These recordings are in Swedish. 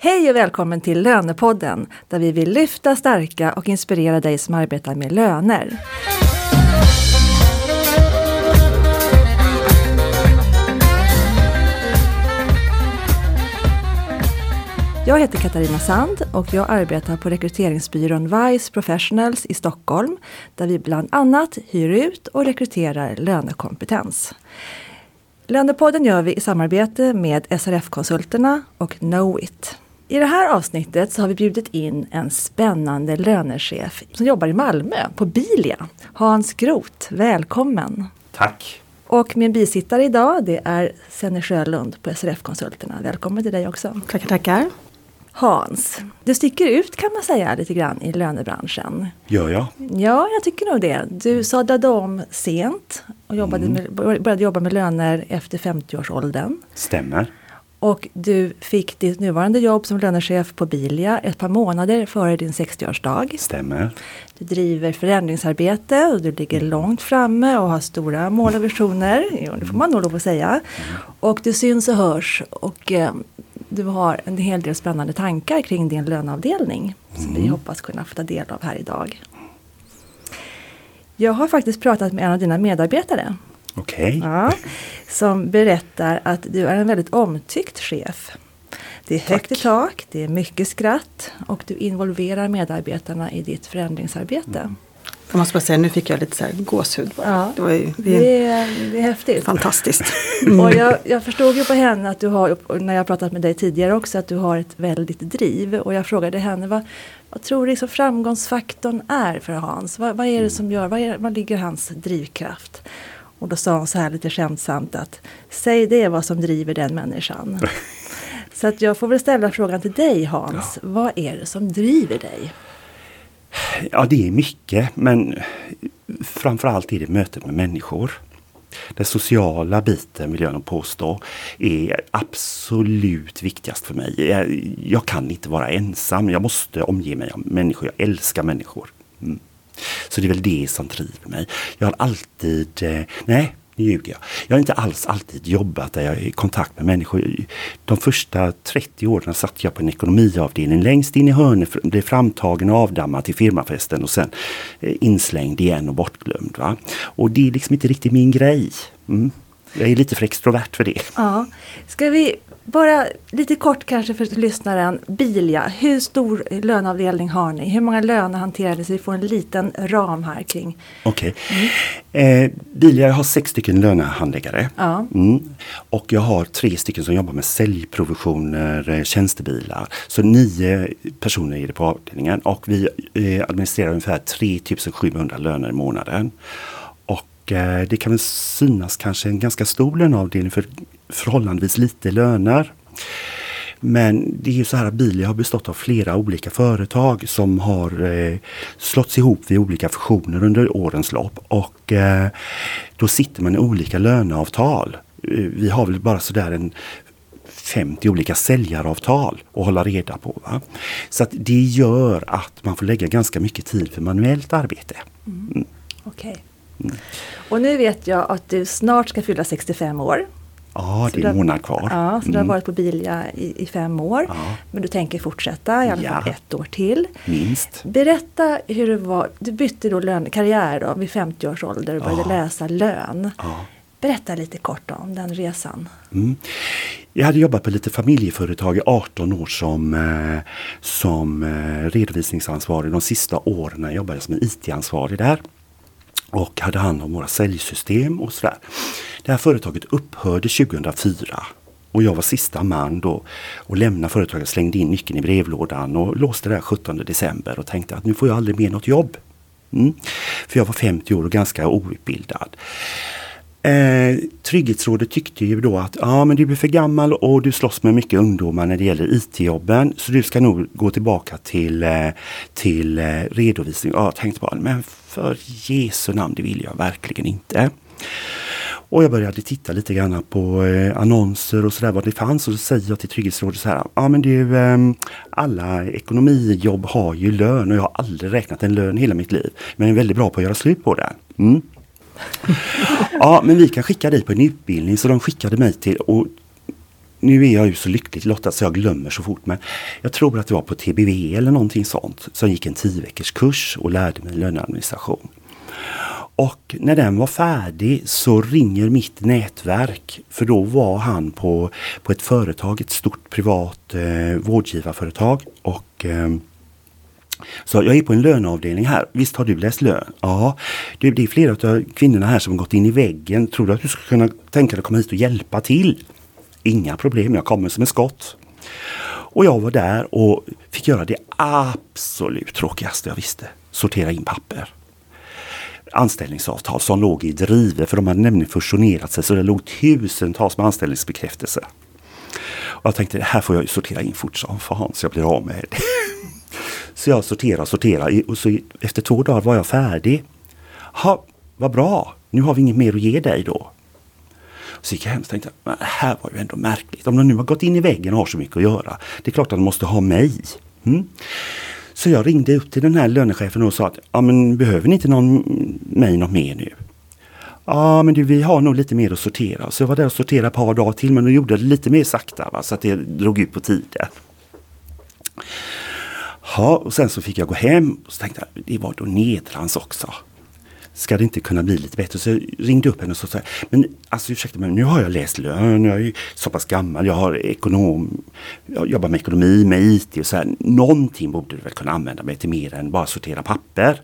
Hej och välkommen till Lönepodden där vi vill lyfta, stärka och inspirera dig som arbetar med löner. Jag heter Katarina Sand och jag arbetar på rekryteringsbyrån Vice Professionals i Stockholm där vi bland annat hyr ut och rekryterar lönekompetens. Lönepodden gör vi i samarbete med SRF-konsulterna och Knowit. I det här avsnittet så har vi bjudit in en spännande lönechef som jobbar i Malmö på Bilia. Hans Groth, välkommen! Tack! Och min bisittare idag det är Senne Sjölund på SRF-konsulterna. Välkommen till dig också! Tackar, tackar! Hans, du sticker ut kan man säga lite grann i lönebranschen. Gör jag? Ja, jag tycker nog det. Du sadlade om sent och jobbade Mm. med, började jobba med löner efter 50-årsåldern. Stämmer. Och du fick ditt nuvarande jobb som lönechef på Bilia ett par månader före din 60-årsdag. Stämmer. Du driver förändringsarbete och du ligger långt framme och har stora mål och visioner. Jo, det får man nog lov att säga. Och du syns och hörs och eh, du har en hel del spännande tankar kring din löneavdelning. Som vi hoppas kunna få ta del av här idag. Jag har faktiskt pratat med en av dina medarbetare. Okej. Ja, som berättar att du är en väldigt omtyckt chef. Det är högt i tak, det är mycket skratt och du involverar medarbetarna i ditt förändringsarbete. Jag måste bara säga, nu fick jag lite så här gåshud bara. Ja. Det var ju det är Det är, det är häftigt. fantastiskt. Och jag, jag förstod ju på henne att du har, när jag pratat med dig tidigare också, att du har ett väldigt driv. Och jag frågade henne, vad, vad tror du liksom framgångsfaktorn är för Hans? Vad, vad är det som gör, vad, är, vad ligger hans drivkraft? Och då sa hon så här lite skämtsamt att säg det vad som driver den människan. så att jag får väl ställa frågan till dig Hans. Vad är det som driver dig? Ja, det är mycket, men framförallt är det mötet med människor. Den sociala biten vill jag nog påstå är absolut viktigast för mig. Jag, jag kan inte vara ensam, jag måste omge mig av människor. Jag älskar människor. Mm. Så det är väl det som driver mig. Jag har alltid, eh, nej nu ljuger jag. Jag har inte alls alltid jobbat där jag är i kontakt med människor. De första 30 åren satt jag på en ekonomiavdelning längst in i hörnet, blev framtagen och avdammad till firmafesten och sen eh, inslängd igen och bortglömd. Va? Och det är liksom inte riktigt min grej. Mm. Jag är lite för extrovert för det. Ja, ska vi bara lite kort kanske för lyssnaren. Bilia, hur stor löneavdelning har ni? Hur många löner hanterar ni? Så vi får en liten ram här kring. Okej. Eh, Bilia, har sex stycken lönehandläggare. Ja. Mm. Och jag har tre stycken som jobbar med säljprovisioner, eh, tjänstebilar. Så nio personer är det på avdelningen och vi eh, administrerar ungefär 3700 löner i månaden. Och eh, det kan väl synas kanske en ganska stor löneavdelning för förhållandevis lite löner. Men det är ju så här att Bilia har bestått av flera olika företag som har eh, slått ihop vid olika fusioner under årens lopp. Och eh, då sitter man i olika löneavtal. Eh, vi har väl bara sådär en 50 olika säljaravtal att hålla reda på. Va? Så att det gör att man får lägga ganska mycket tid för manuellt arbete. Mm. Okej. Och nu vet jag att du snart ska fylla 65 år. Ja, Så det är en månad kvar. Ja, så du har Mm. varit på Bilia i, i fem år. Ja. Men du tänker fortsätta i alla fall Ja. ett år till. Minst. Berätta hur det var. Du bytte då lön, karriär då, vid 50 års ålder och började Ja. läsa lön. Ja. Berätta lite kort om den resan. Mm. Jag hade jobbat på lite familjeföretag i 18 år som, eh, som eh, redovisningsansvarig. De sista åren jobbade jag som en IT-ansvarig där. Och hade hand om våra säljsystem och sådär. Det här företaget upphörde 2004. Och jag var sista man då och lämnade företaget, slängde in nyckeln i brevlådan och låste det här 17 december och tänkte att nu får jag aldrig mer något jobb. Mm. För jag var 50 år och ganska outbildad. Eh, Trygghetsrådet tyckte ju då att ja, men du blir för gammal och du slåss med mycket ungdomar när det gäller IT-jobben. Så du ska nog gå tillbaka till, eh, till eh, redovisning. Ja, jag tänkte bara, men för Jesu namn, det vill jag verkligen inte. Och jag började titta lite grann på eh, annonser och sådär vad det fanns och så säger jag till Trygghetsrådet så här. Ja men du, eh, alla ekonomijobb har ju lön och jag har aldrig räknat en lön hela mitt liv. Men jag är väldigt bra på att göra slut på det. Mm. Ja men vi kan skicka dig på en utbildning. Så de skickade mig till och nu är jag ju så lyckligt lottad så jag glömmer så fort. Men jag tror att det var på TBV eller någonting sånt som gick en tio veckors kurs och lärde mig löneadministration. Och när den var färdig så ringer mitt nätverk för då var han på, på ett företag, ett stort privat eh, vårdgivarföretag. Och eh, så jag är på en löneavdelning här. Visst har du läst lön? Ja. Du, det är flera av kvinnorna här som gått in i väggen. Tror du att du skulle kunna tänka dig att komma hit och hjälpa till? Inga problem, jag kommer som en skott. Och jag var där och fick göra det absolut tråkigaste jag visste. Sortera in papper. Anställningsavtal som låg i drive för de hade nämligen fusionerat sig så det låg tusentals med anställningsbekräftelse. Och jag tänkte här får jag sortera in fort som fan så jag blir av med det. Så jag sorterade och sorterade och så efter två dagar var jag färdig. Ha, vad bra, nu har vi inget mer att ge dig då. Så gick jag hem och tänkte, det här var ju ändå märkligt. Om de nu har gått in i väggen och har så mycket att göra. Det är klart att de måste ha mig. Mm. Så jag ringde upp till den här lönechefen och sa att, ja men behöver ni inte någon, mig något mer nu? Ja men du vi har nog lite mer att sortera. Så jag var där och sorterade ett par dagar till men då gjorde det lite mer sakta va? så att det drog ut på tiden. Ja, och sen så fick jag gå hem och så tänkte jag, det var då nedrans också. Ska det inte kunna bli lite bättre? Så jag ringde upp henne och sa, men alltså ursäkta mig, nu har jag läst lön, jag är så pass gammal, jag har ekonom, jag jobbar med ekonomi, med IT och så här. Någonting borde du väl kunna använda mig till mer än bara sortera papper.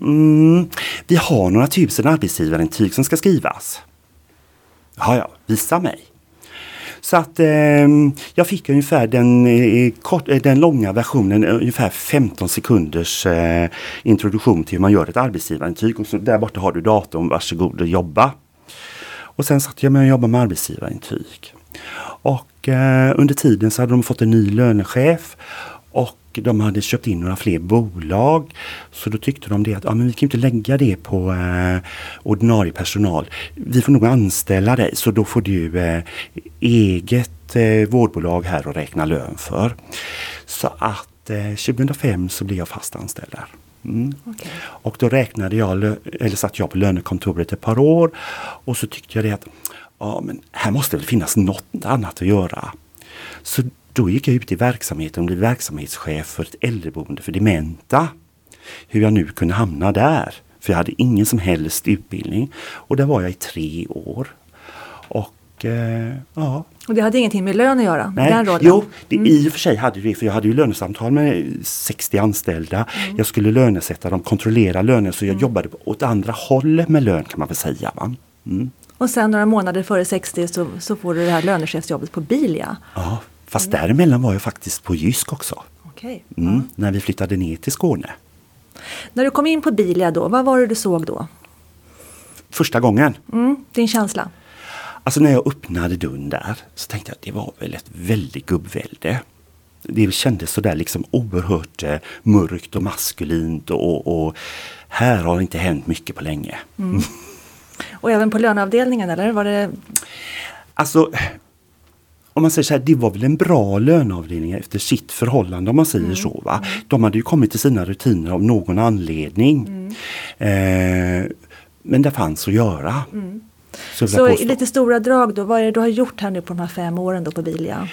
Mm, vi har några tusen arbetsgivarintyg som ska skrivas. Ja, ja, visa mig. Så att eh, jag fick ungefär den, eh, kort, eh, den långa versionen, eh, ungefär 15 sekunders eh, introduktion till hur man gör ett arbetsgivarintyg. Och så där borta har du datorn, varsågod och jobba. Och sen satt jag med och jobbade med arbetsgivarintyg. Och eh, under tiden så hade de fått en ny lönechef och de hade köpt in några fler bolag. Så då tyckte de det att ja, men vi kan inte lägga det på eh, ordinarie personal. Vi får nog anställa dig så då får du eh, eget eh, vårdbolag här och räkna lön för. Så att eh, 2005 så blev jag fast anställd där. Mm. Okay. Och då räknade jag, eller satt jag på lönekontoret ett par år och så tyckte jag det att ja, men här måste väl finnas något annat att göra. Så då gick jag ut i verksamheten och blev verksamhetschef för ett äldreboende för dementa. Hur jag nu kunde hamna där. För jag hade ingen som helst utbildning. Och där var jag i tre år. Och eh, ja. Och det hade ingenting med lön att göra? Nej, den jo, det, mm. i och för sig hade det för jag hade ju lönesamtal med 60 anställda. Mm. Jag skulle lönesätta dem, kontrollera löner så jag mm. jobbade åt andra hållet med lön kan man väl säga. Va? Mm. Och sen några månader före 60 så, så får du det här lönechefsjobbet på Bilia. Ja, Fast mm. däremellan var jag faktiskt på Jysk också. Okay. Mm, ja. När vi flyttade ner till Skåne. När du kom in på Bilia då, vad var det du såg då? Första gången? Mm, din känsla? Alltså när jag öppnade dörren där så tänkte jag att det var väl ett väldigt gubbvälde. Det kändes sådär liksom oerhört eh, mörkt och maskulint och, och, här har inte hänt mycket på länge. Mm. Och även på löneavdelningen eller? Var det... Alltså om man säger så här, det var väl en bra löneavdelning efter sitt förhållande om man säger mm. så. Va? De hade ju kommit till sina rutiner av någon anledning. Mm. Eh, men det fanns att göra. Mm. Så, så i lite stora drag då, vad är det du har gjort här nu på de här fem åren då på Bilia?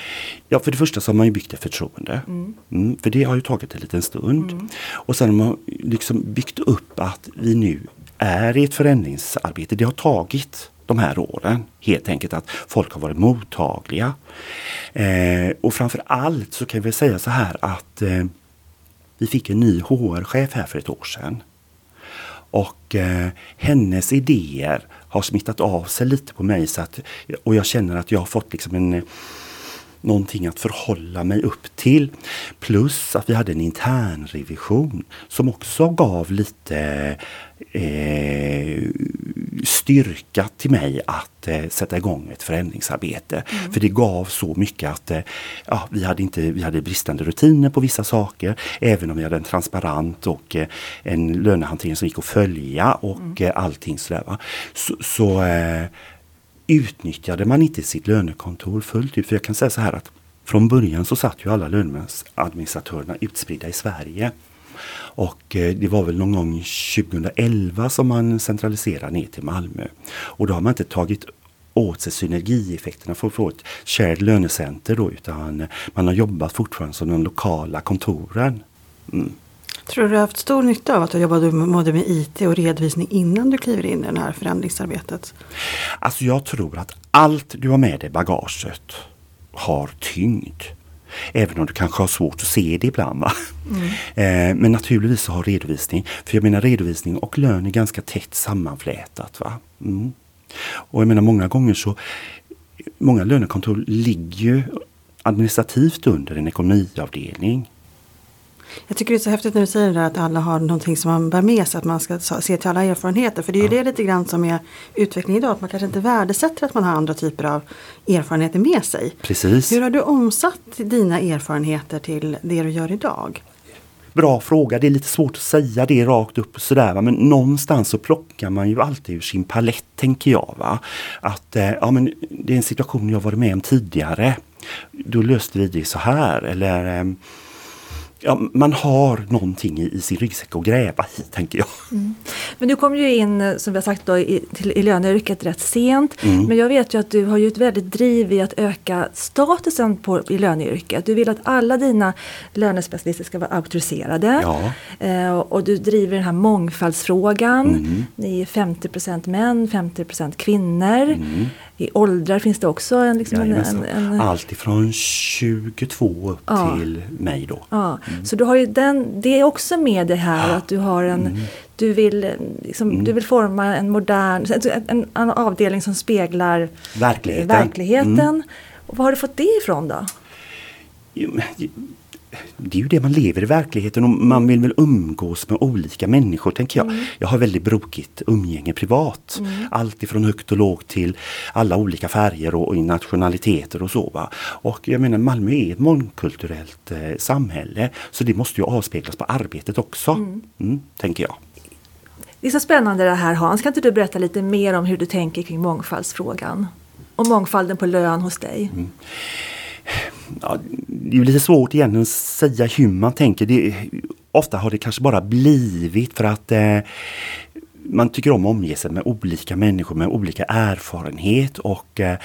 Ja för det första så har man ju byggt ett förtroende. Mm. Mm, för det har ju tagit en liten stund. Mm. Och sen har man liksom byggt upp att vi nu är i ett förändringsarbete. Det har tagit de här åren. Helt enkelt att folk har varit mottagliga. Eh, och framför allt så kan vi säga så här att eh, vi fick en ny HR-chef här för ett år sedan. Och eh, hennes idéer har smittat av sig lite på mig så att, och jag känner att jag har fått liksom en någonting att förhålla mig upp till. Plus att vi hade en intern revision som också gav lite eh, styrka till mig att eh, sätta igång ett förändringsarbete. Mm. För det gav så mycket att eh, ja, vi, hade inte, vi hade bristande rutiner på vissa saker. Även om vi hade en transparent och eh, en lönehantering som gick att följa och mm. Eh, allting sådär. Va? Så, så eh, utnyttjade man inte sitt lönekontor fullt ut. För jag kan säga så här att från början så satt ju alla löneadministratörerna utspridda i Sverige. Och eh, det var väl någon gång 2011 som man centraliserade ner till Malmö. Och då har man inte tagit åt sig synergieffekterna för att få ett shared lönecenter då utan eh, man har jobbat fortfarande som de lokala kontoren. Mm. Tror du du har haft stor nytta av att du jobbade både med IT och redovisning innan du kliver in i det här förändringsarbetet? Alltså jag tror att allt du har med dig i bagaget har tyngd. Även om du kanske har svårt att se det ibland. Mm. Eh, men naturligtvis så har redovisning, för jag menar redovisning och lön är ganska tätt sammanflätat. Va? Mm. Och jag menar många gånger så, många lönekontor ligger ju administrativt under en ekonomiavdelning. Jag tycker det är så häftigt när du säger det att alla har någonting som man bär med sig, att man ska se till alla erfarenheter. För det är ju det lite grann som är utveckling idag, att man kanske inte värdesätter att man har andra typer av erfarenheter med sig. Precis. Hur har du omsatt dina erfarenheter till det du gör idag? Bra fråga, det är lite svårt att säga det rakt upp sådär men någonstans så plockar man ju alltid ur sin palett tänker jag. Va? Att eh, ja, men det är en situation jag varit med om tidigare. Då löste vi det så här eller eh, ja, man har någonting i, i, sin ryggsäck att gräva i, tänker jag. Mm. Men du kom ju in, som vi har sagt, då, i, till, i löneyrket rätt sent. Mm. Men jag vet ju att du har ju ett väldigt driv i att öka statusen på, i löneyrket. Du vill att alla dina lönespecialister ska vara auktoriserade. Ja. Eh, och du driver den här mångfaldsfrågan. Mm. Ni är 50% män, 50% kvinnor. I åldrar finns det också en... Liksom en, en, en Allt ifrån 22 upp ja. till mig då. Ja. Mm. Så du har ju den, det är också med det här ja. att du har en... Mm. Du, vill, liksom, mm. du vill forma en modern en, en avdelning som speglar verkligheten. verkligheten. Mm. Och var har du fått det ifrån då? Det är ju det man lever i verkligheten och man vill väl umgås med olika människor tänker jag. Mm. Jag har väldigt brokigt umgänge privat. Mm. Allt ifrån högt och lågt till alla olika färger och, och nationaliteter och så. Va? Och jag menar Malmö är ett mångkulturellt eh, samhälle så det måste ju avspeglas på arbetet också. Mm. mm. tänker jag. Det är så spännande det här Hans. Kan inte du berätta lite mer om hur du tänker kring mångfaldsfrågan? Och mångfalden på lön hos dig? Ja, det är lite svårt egentligen att säga hur man tänker. Det, ofta har det kanske bara blivit för att eh, man tycker om att omge sig med olika människor med olika erfarenhet och eh,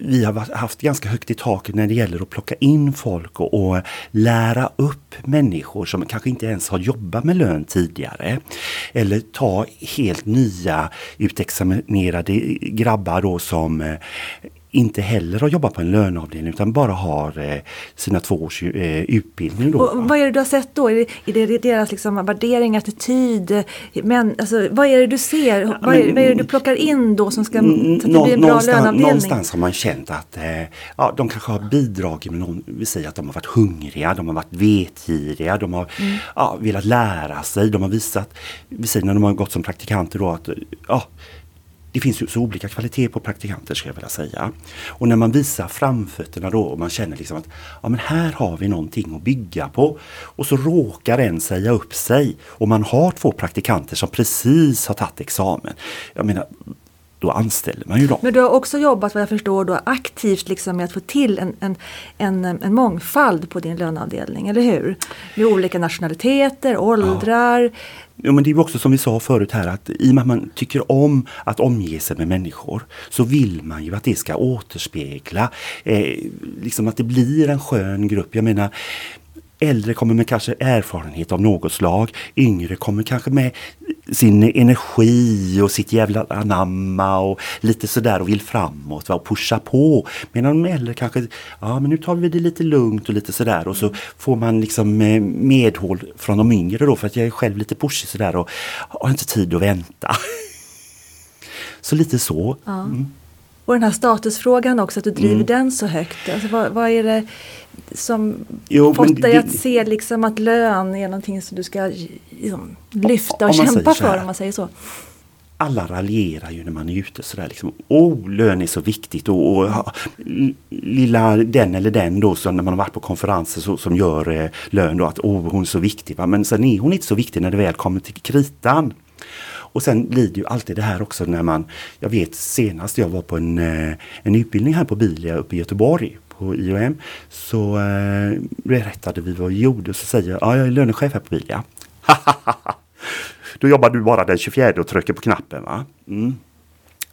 vi har haft ganska högt i taket när det gäller att plocka in folk och, och, lära upp människor som kanske inte ens har jobbat med lön tidigare. Eller ta helt nya utexaminerade grabbar då som eh, inte heller har jobbat på en löneavdelning utan bara har eh, sina två års eh, utbildning. Då, och vad är det du har sett då? Är det, är det deras liksom, värdering, attityd? Men, alltså, vad är det du ser? Ja, vad, är, vad, är, det du plockar in då som ska så att det blir en bra löneavdelning? Någonstans har man känt att eh, ja, de kanske har bidragit med någon, vi säger att de har varit hungriga, de har varit vetgiriga, de har mm. ja, velat lära sig, de har visat, vi säger när de har gått som praktikanter då att ja, det finns ju så olika kvaliteter på praktikanter ska jag vilja säga. Och när man visar framfötterna då och man känner liksom att ja, men här har vi någonting att bygga på. Och så råkar en säga upp sig och man har två praktikanter som precis har tagit examen. Jag menar, då anställer man ju dem. Men du har också jobbat vad jag förstår då aktivt liksom med att få till en, en, en, en mångfald på din löneavdelning, eller hur? Med olika nationaliteter, åldrar. Ja. men det är också som vi sa förut här att i och med att man tycker om att omge sig med människor så vill man ju att det ska återspegla eh, liksom att det blir en skön grupp. Jag menar Äldre kommer med kanske erfarenhet av något slag. Yngre kommer kanske med sin energi och sitt jävla anamma och lite sådär och vill framåt va, och pusha på. Medan de äldre kanske, ja men nu tar vi det lite lugnt och lite sådär och så får man liksom eh, medhåll från de yngre då för att jag är själv lite pushig sådär och har inte tid att vänta. så lite så. Ja. Mm. Och den här statusfrågan också, att du driver mm. den så högt. Alltså, vad, vad är det som jo, fått dig att se liksom att lön är någonting som du ska liksom, lyfta och kämpa för om man säger så? alla raljerar ju när man är ute sådär liksom. Oh, lön är så viktigt och, och lilla den eller den då som när man har varit på konferenser så, som gör eh, lön då att oh, hon är så viktig. Va? Men sen är hon inte så viktig när det väl kommer till kritan. Och sen blir det ju alltid det här också när man, jag vet senast jag var på en, eh, en utbildning här på Bilia uppe i Göteborg på IOM så eh, berättade vi vad vi gjorde och så säger jag, ja jag är lönechef här på Bilia. Då jobbar du bara den 24 och trycker på knappen va? Mm.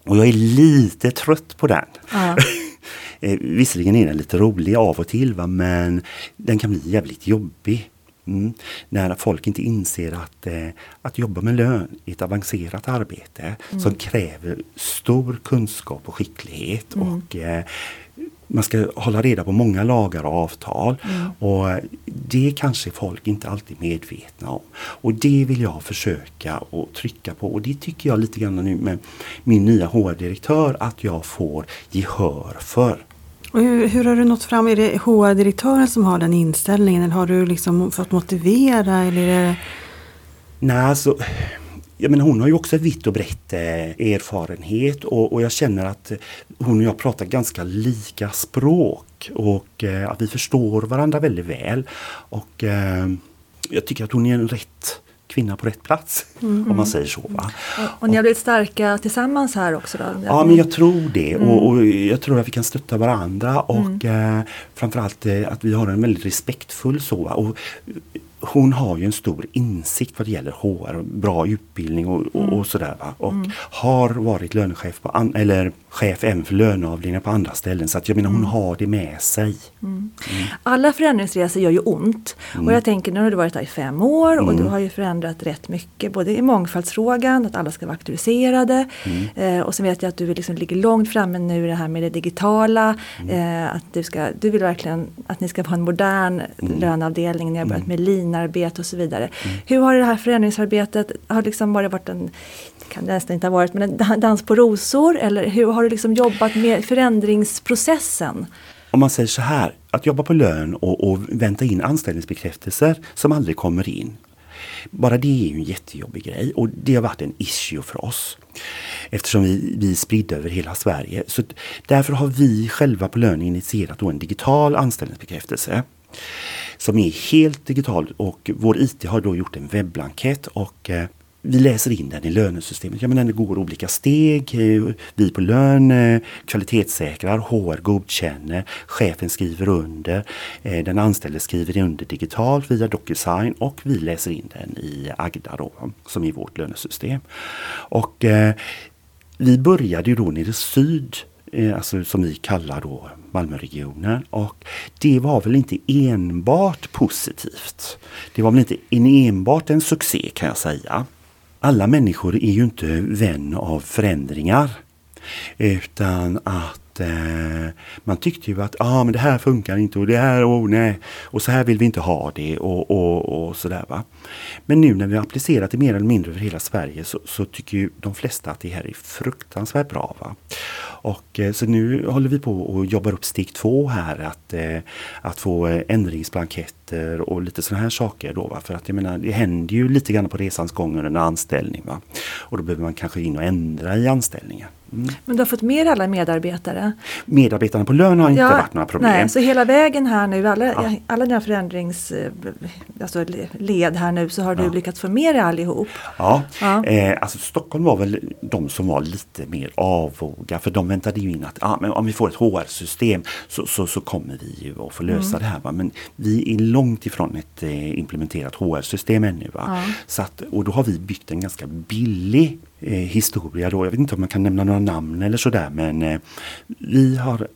Och jag är lite trött på den. Ja. Eh, Visserligen är den lite rolig av och till va? men den kan bli jävligt jobbig. Mm. När folk inte inser att, eh, att jobba med lön är ett avancerat arbete som kräver stor kunskap och skicklighet. Och, eh, man ska hålla reda på många lagar och avtal. Och eh, det kanske folk inte alltid är medvetna om. Och det vill jag försöka att trycka på. Och det tycker jag lite grann nu med min nya HR-direktör att jag får gehör för. Och hur, hur har du nått fram? Är det HR-direktören som har den inställningen? Eller har du liksom fått motivera? Eller är det... Nej, alltså, jag menar, hon har ju också vitt och brett eh, erfarenhet och, och jag känner att eh, hon och jag pratar ganska lika språk och eh, att vi förstår varandra väldigt väl. Och eh, jag tycker att hon är en rätt kvinna på rätt plats, om man säger så. Va? Och, och ni har blivit starka tillsammans här också? Då? Ja, men jag tror det. Och, och jag tror att vi kan stötta varandra och eh, framförallt eh, att vi har en väldigt respektfull så. Och, hon har ju en stor insikt vad det gäller HR, och bra utbildning och, och, och sådär. Va? Och har varit lönechef på an, eller chef även för löneavdelningar på andra ställen. Så att jag menar hon har det med sig. Alla förändringsresor gör ju ont. Mm. Och jag tänker, nu har du varit där i fem år och du har ju förändrat rätt mycket. Både i mångfaldsfrågan, att alla ska vara auktoriserade. Mm. Eh, och sen vet jag att du liksom ligger långt framme nu i det här med det digitala. Mm. Eh, att du, ska, du vill verkligen att ni ska få en modern Mm. löneavdelning. Ni har börjat med linarbete och så vidare. Hur har det här förändringsarbetet, har liksom bara varit en kan det nästan inte ha varit, men en da- dans på rosor? Eller hur har du liksom jobbat med förändringsprocessen? Om man säger så här, att jobba på lön och, och vänta in anställningsbekräftelser som aldrig kommer in. Bara det är ju en jättejobbig grej och det har varit en issue för oss. Eftersom vi, vi är spridda över hela Sverige. Så därför har vi själva på lön initierat då en digital anställningsbekräftelse. Som är helt digital och vår IT har då gjort en webblankett och eh, vi läser in den i lönesystemet. Ja, men den går olika steg. Eh, vi på lön eh, kvalitetssäkrar, HR godkänner, chefen skriver under, eh, den anställde skriver under digitalt via Docusign och vi läser in den i Agda då, som är vårt lönesystem. Och eh, vi började ju då nere i syd, alltså som vi kallar då Malmöregionen. Och det var väl inte enbart positivt. Det var väl inte en, enbart en succé kan jag säga. Alla människor är ju inte vän av förändringar. Utan att eh, man tyckte ju att ah, men det här funkar inte och det här, oh, nej. Och så här vill vi inte ha det och, och, och sådär va. Men nu när vi har applicerat det mer eller mindre över hela Sverige så, så tycker ju de flesta att det här är fruktansvärt bra. Va? Och, eh, så nu håller vi på och jobbar upp steg två här att, eh, att få eh, ändringsblanketter och lite sådana här saker. Då, va? För att jag menar, det händer ju lite grann på resans gång under en anställning. Va? Och då behöver man kanske in och ändra i anställningen. Mm. Men du har fått med alla medarbetare? Medarbetarna på lön har inte varit några problem. Nej, så hela vägen här nu, alla, Ja. alla dina förändrings eh, alltså led här nu så har du Ja. lyckats få med dig allihop. Ja, Ja. Eh, alltså Stockholm var väl de som var lite mer avvoga för de väntade ju in att ah, men om vi får ett HR-system så, så, så kommer vi ju att få lösa Mm. det här. Va? Men vi är långt ifrån ett eh, implementerat HR-system ännu. Va? Ja. Så att, och då har vi byggt en ganska billig Eh, historia då. Jag vet inte om man kan nämna några namn eller sådär men eh, vi har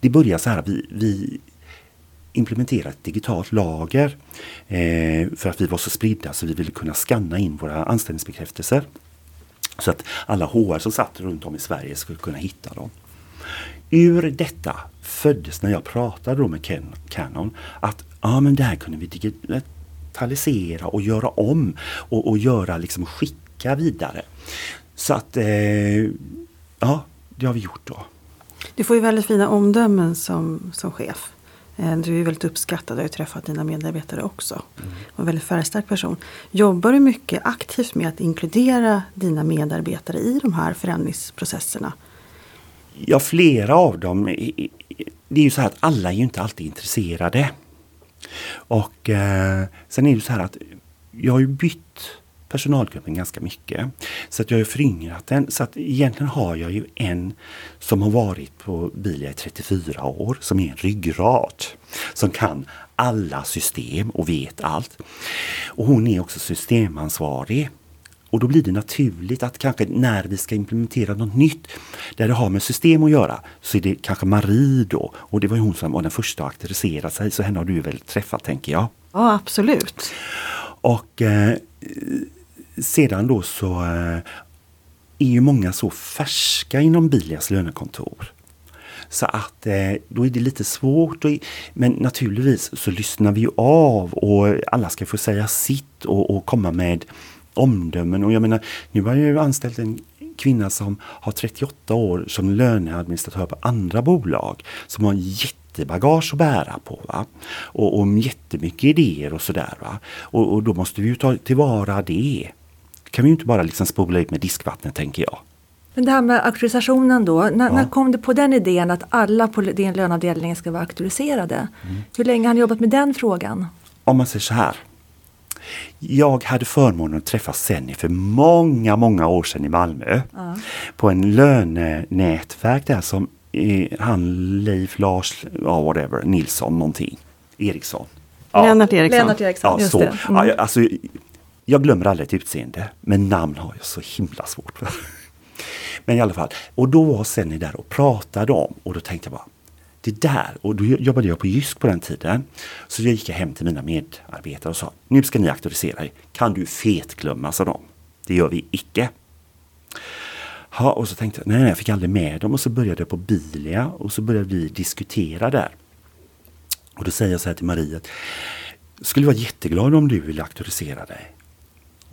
det börjar så här, vi, vi implementerar ett digitalt lager eh, för att vi var så spridda så vi ville kunna skanna in våra anställningsbekräftelser. Så att alla HR som satt runt om i Sverige skulle kunna hitta dem. Ur detta föddes när jag pratade då med Ken, Canon att ja, men det här kunde vi digitalisera och göra om och, och göra liksom skicka vidare. Så att eh, ja, det har vi gjort då. Du får ju väldigt fina omdömen som, som chef. Eh, Du är väldigt uppskattad, jag har träffat dina medarbetare också. Och en väldigt färgstark person. Jobbar du mycket aktivt med att inkludera dina medarbetare i de här förändringsprocesserna? Ja, flera av dem. Det är ju så här att alla är ju inte alltid intresserade. Och eh, sen är det så här att jag har ju bytt personalgruppen ganska mycket. Så att jag har föryngrat den. Så att egentligen har jag ju en som har varit på Bilia i 34 år som är en ryggrad. Som kan alla system och vet allt. Och hon är också systemansvarig. Och då blir det naturligt att kanske när vi ska implementera något nytt där det har med system att göra så är det kanske Marie då. Och det var hon som var den första att auktorisera sig så henne har du väl träffat tänker jag. Ja absolut. Och eh, sedan då så eh, är ju många så färska inom Bilias lönekontor. Så att eh, då är det lite svårt. Men naturligtvis så lyssnar vi ju av och alla ska få säga sitt och, och komma med omdömen. Och jag menar, nu har jag ju anställt en kvinna som har 38 år som löneadministratör på andra bolag. Som har jättebagage att bära på. Va? Och, och jättemycket idéer och sådär. Och, och då måste vi ju ta tillvara det kan vi ju inte bara liksom spola ut med diskvattnet tänker jag. Men det här med auktorisationen då, när, ja. när kom du på den idén att alla på din löneavdelning ska vara auktoriserade? Mm. Hur länge har ni jobbat med den frågan? Om man säger så här. Jag hade förmånen att träffa Senni för många, många år sedan i Malmö. Ja. På en lönenätverk där som han Leif, Lars, ja, whatever, Nilsson någonting. Eriksson. Ja. Lennart Eriksson. Lennart Eriksson, ja, så. Det. Mm. Alltså, jag glömmer aldrig ett utseende, men namn har jag så himla svårt för. Men i alla fall, och då var Senny där och pratade om och då tänkte jag bara det där, och då jobbade jag på Jysk på den tiden. Så jag gick hem till mina medarbetare och sa nu ska ni auktorisera er. Kan du fetglömma, sa de. Det gör vi icke. Ja, och så tänkte jag, nej, nej, jag fick aldrig med dem och så började jag på Bilia och så började vi diskutera där. Och då säger jag så här till Maria, skulle vara jätteglad om du ville auktorisera dig.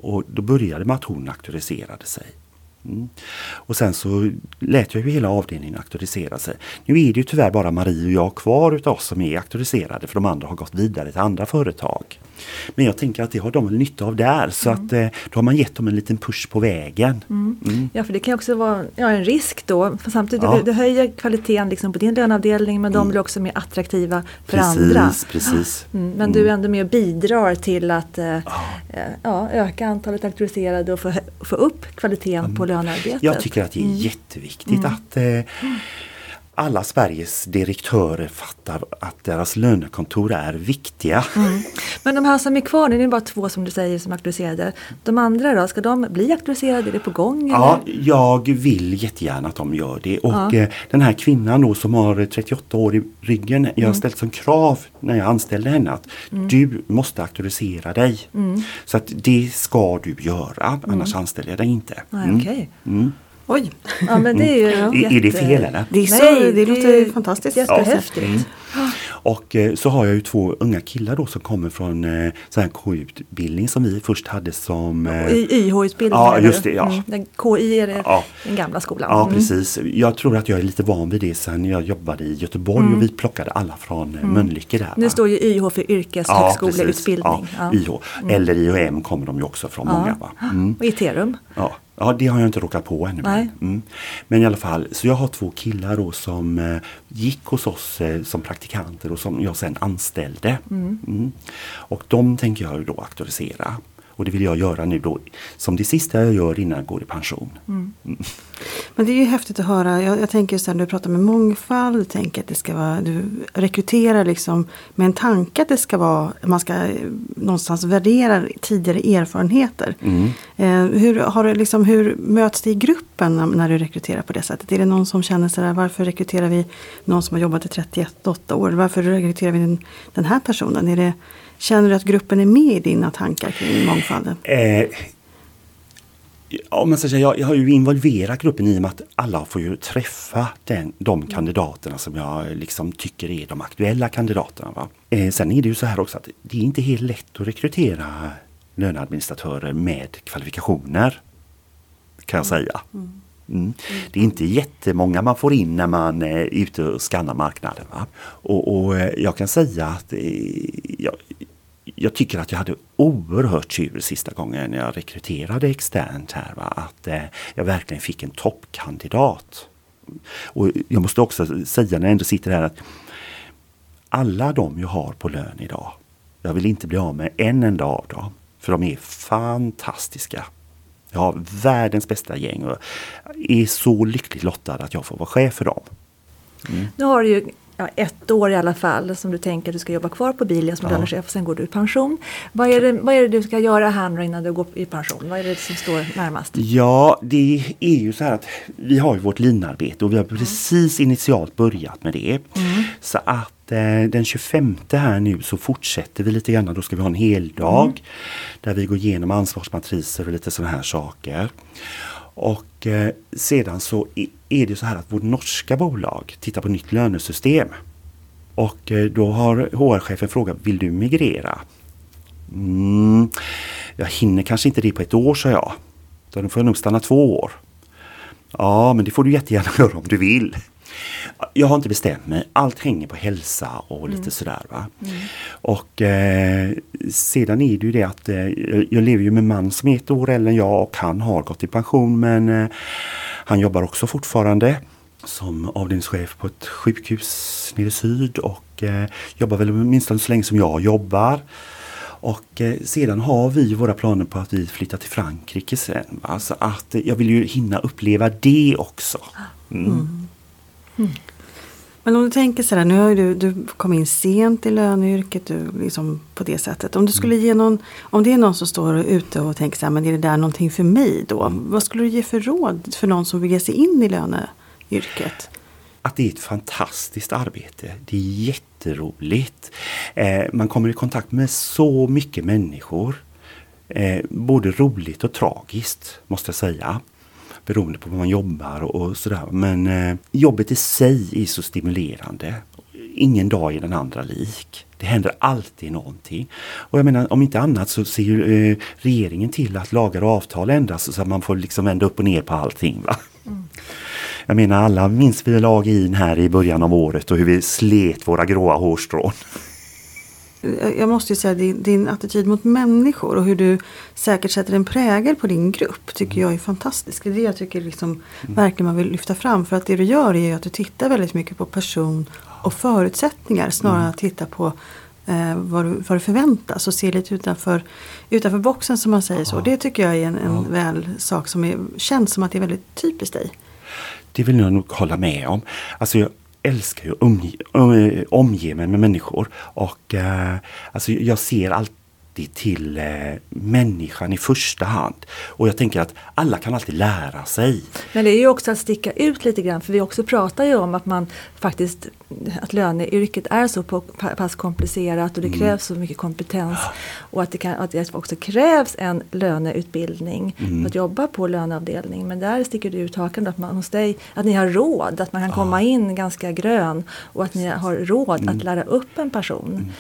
Och då började med att hon auktoriserade sig. Mm. Och sen så lät jag ju hela avdelningen auktorisera sig. Nu är det ju tyvärr bara Marie och jag kvar utav oss som är auktoriserade för de andra har gått vidare till andra företag. Men jag tänker att det har de väl nytta av där så mm. att eh, då har man gett dem en liten push på vägen. Mm. mm. Ja för det kan också vara ja, en risk då. För samtidigt ja. det höjer kvaliteten liksom på din löneavdelning men de mm. blir också mer attraktiva för precis, andra. Precis. Men du är ändå med och bidrar till att eh, ja. ja öka antalet auktoriserade och få, få upp kvaliteten på lönearbetet. Jag tycker att det är jätteviktigt att eh, alla Sveriges direktörer fattar att deras lönekontor är viktiga. Mm. Men de här som är kvar, det är bara två som du säger som är auktoriserade. De andra då, ska de bli auktoriserade? Är det på gång? Ja, eller? jag vill jättegärna att de gör det. Och ja. Eh, den här kvinnan då som har 38 år i ryggen, jag har mm. ställt som krav när jag anställde henne att mm. du måste auktorisera dig. Mm. Så att det ska du göra, annars mm. anställer jag dig inte. Nej, okay. Oj! Ja, men det är, ju mm. jätte... är det fel eller? Det, är så, Nej, det, låter fantastiskt. Jättehäftigt. Mm. Och eh, så har jag ju två unga killar då som kommer från eh, sån här KI-utbildning som vi först hade som... Eh, YH-utbildning? Ja, just det. Ja. Mm. KI är det, ja. den gamla skolan. Ja, mm. precis. Jag tror att jag är lite van vid det sen jag jobbade i Göteborg mm. och vi plockade alla från eh, mm. Mölnlycke där. Nu står ju YH för yrkeshögskoleutbildning. Ja, ja. YH. Mm. Eller IHM kommer de ju också från många. Va? Mm. Och Iterum. Ja. Ja, det har jag inte råkat på ännu. Nej. Mm. Men i alla fall, så jag har två killar då som eh, gick hos oss eh, som praktikanter och som jag sen anställde. Mm. Mm. Och de tänker jag då auktorisera. Och det vill jag göra nu då som det sista jag gör innan jag går i pension. Mm. Mm. Men det är ju häftigt att höra. Jag, jag tänker sen du pratar med mångfald. Du tänker att det ska vara, du rekryterar liksom med en tanke att det ska vara, man ska eh, någonstans värdera tidigare erfarenheter. Mm. Eh, hur, har du liksom, hur möts det i gruppen när, när, du rekryterar på det sättet? Är det någon som känner sådär, varför rekryterar vi någon som har jobbat i 31 år? Varför rekryterar vi den, den här personen? Är det, Känner du att gruppen är med i dina tankar kring mångfalden? Eh, ja, men så jag, jag har ju involverat gruppen i och med att alla får ju träffa den, de kandidaterna som jag liksom tycker är de aktuella kandidaterna. Va? Eh, sen är det ju så här också att det är inte helt lätt att rekrytera löneadministratörer med kvalifikationer. Kan jag säga. Mm. Mm. Det är inte jättemånga man får in när man är ute och skannar marknaden. Va? Och, och eh, jag kan säga att jag, jag tycker att jag hade oerhört tur sista gången jag rekryterade externt här. Va? Att eh, jag verkligen fick en toppkandidat. Och jag måste också säga när jag ändå sitter här att alla de jag har på lön idag, jag vill inte bli av med en enda av dem. För de är fantastiska. Jag har världens bästa gäng och är så lyckligt lottad att jag får vara chef för dem. Mm. Nu har du ju ja, ett år i alla fall som du tänker att du ska jobba kvar på Bilia som ja. lönechef och sen går du i pension. Vad är, det, vad är det du ska göra här innan du går i pension? Vad är det som står närmast? Ja, det är ju så här att vi har ju vårt linarbete och vi har precis initialt börjat med det. Mm. Så att eh, den 25 här nu så fortsätter vi lite grann. Då ska vi ha en hel dag mm. där vi går igenom ansvarsmatriser och lite sådana här saker. Och eh, sedan så är det så här att vårt norska bolag tittar på nytt lönesystem. Och eh, då har HR-chefen frågat, vill du migrera? Mm, jag hinner kanske inte det på ett år, sa jag. Då får jag nog stanna två år. Ja, men det får du jättegärna göra om du vill. Jag har inte bestämt mig. Allt hänger på hälsa och lite mm. sådär. Va? Mm. Och eh, sedan är det ju det att eh, jag lever ju med en man som är ett år äldre än jag och han har gått i pension men eh, han jobbar också fortfarande som avdelningschef på ett sjukhus nere i syd och eh, jobbar väl åtminstone så länge som jag jobbar. Och eh, sedan har vi våra planer på att vi flyttar till Frankrike sen. Va? Så att eh, jag vill ju hinna uppleva det också. Mm. Mm. Mm. Men om du tänker så här, nu har du, du kom in sent i löneyrket du, liksom på det sättet. Om du skulle mm. ge någon, om det är någon som står ute och tänker så här, men är det där någonting för mig då? Mm. Vad skulle du ge för råd för någon som vill ge sig in i löneyrket? Att det är ett fantastiskt arbete. Det är jätteroligt. Eh, man kommer i kontakt med så mycket människor. Eh, både roligt och tragiskt måste jag säga beroende på vad man jobbar och, och sådär. Men eh, jobbet i sig är så stimulerande. Ingen dag är den andra lik. Det händer alltid någonting. Och jag menar om inte annat så ser ju, eh, regeringen till att lagar och avtal ändras så att man får liksom vända upp och ner på allting. Va? Mm. Jag menar alla minns vi lag in här i början av året och hur vi slet våra gråa hårstrån jag måste ju säga din, din attityd mot människor och hur du säkert sätter en prägel på din grupp tycker jag är fantastisk. Det är det jag tycker liksom mm. verkligen man vill lyfta fram. För att det du gör är att du tittar väldigt mycket på person och förutsättningar snarare mm. än att titta på eh, vad, du, vad du förväntas och se lite utanför, utanför boxen som man säger så. Det tycker jag är en, en ja. väl sak som är, känns som att det är väldigt typiskt dig. Det vill jag nog hålla med om. Alltså jag, älskar ju att omge, omge mig med människor. Och eh, alltså jag ser allt alltid till eh, människan i första hand. Och jag tänker att alla kan alltid lära sig. Men det är ju också att sticka ut lite grann för vi också pratar ju om att man faktiskt att löneyrket är så pass komplicerat och det mm. krävs så mycket kompetens. Och att det, kan, att det också krävs en löneutbildning mm. för att jobba på löneavdelning. Men där sticker det ut hakan att man hos dig, att ni har råd, att man kan komma in ganska grön och att ni har råd mm. att lära upp en person.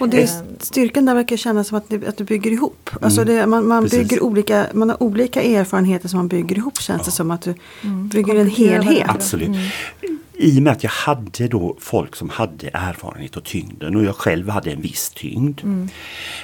Och det, eh, styrkan där verkar kännas som att, det, att du bygger ihop. Mm. Alltså det, man, man, bygger olika, man har olika erfarenheter som man bygger ihop känns ja. det som att du mm. bygger en helhet. Absolut. Mm. I och med att jag hade då folk som hade erfarenhet och tyngden och jag själv hade en viss tyngd. Mm.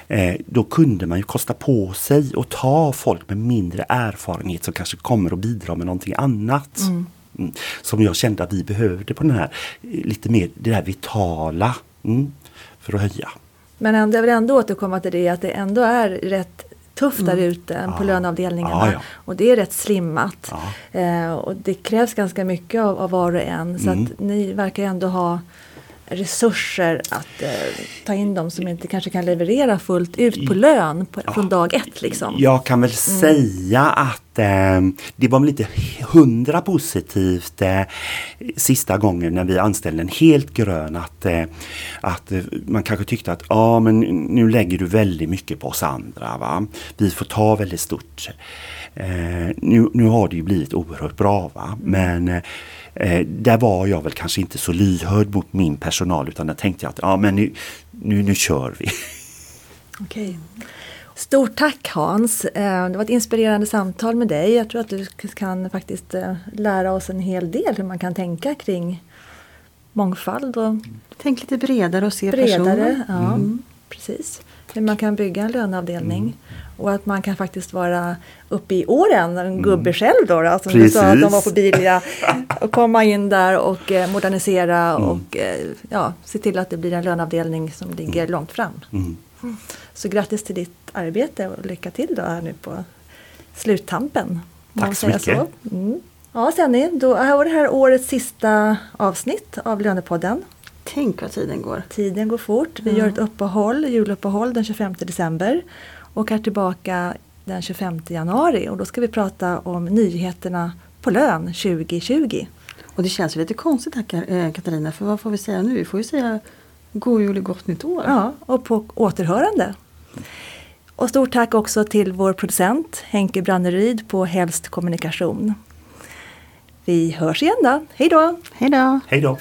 Eh, då kunde man ju kosta på sig och ta folk med mindre erfarenhet som kanske kommer att bidra med någonting annat. Mm. mm. Som jag kände att vi behövde på den här lite mer det där vitala mm, för att höja. Men jag vill ändå återkomma till det att det ändå är rätt tufft mm. där ute på löneavdelningarna. Ja, ja. Och det är rätt slimmat. Eh, och det krävs ganska mycket av, av var och en. Så mm. att ni verkar ändå ha resurser att eh, ta in dem som inte kanske kan leverera fullt ut på lön på, ja, från dag ett. Liksom. Jag kan väl mm. säga att eh, det var lite hundra positivt eh, sista gången när vi anställde en helt grön att, eh, att eh, man kanske tyckte att ja men nu lägger du väldigt mycket på oss andra. Va? Vi får ta väldigt stort. Eh, nu, nu har det ju blivit oerhört bra va? Mm. men Eh, där var jag väl kanske inte så lyhörd mot min personal utan där tänkte jag att ja, men nu, nu, nu kör vi. Okej. Stort tack Hans! Eh, det var ett inspirerande samtal med dig. Jag tror att du kan faktiskt eh, lära oss en hel del hur man kan tänka kring mångfald. Och Tänk lite bredare och se bredare, personer. Ja, mm. precis. Hur man kan bygga en löneavdelning. Mm. Och att man kan faktiskt vara uppe i åren, en mm. gubbe själv då, då som Precis. du sa att de var på Bilia. Och komma in där och eh, modernisera mm. och eh, ja, se till att det blir en löneavdelning som ligger mm. långt fram. Mm. Så grattis till ditt arbete och lycka till då här nu på sluttampen. Tack så mycket. Så. Mm. Ja, Senni, då var det här årets sista avsnitt av Lönepodden. Tänk vad tiden går. Tiden går fort. Vi gör ett uppehåll, juluppehåll den 25 december och är tillbaka den 25 januari och då ska vi prata om nyheterna på lön 2020. Och det känns ju lite konstigt här eh, Katarina, för vad får vi säga nu? Vi får ju säga God Jul och Gott Nytt År. Ja, och på återhörande. Och stort tack också till vår producent Henke Branneryd på Helst Kommunikation. Vi hörs igen då. Hej då! Hej då! Hej då!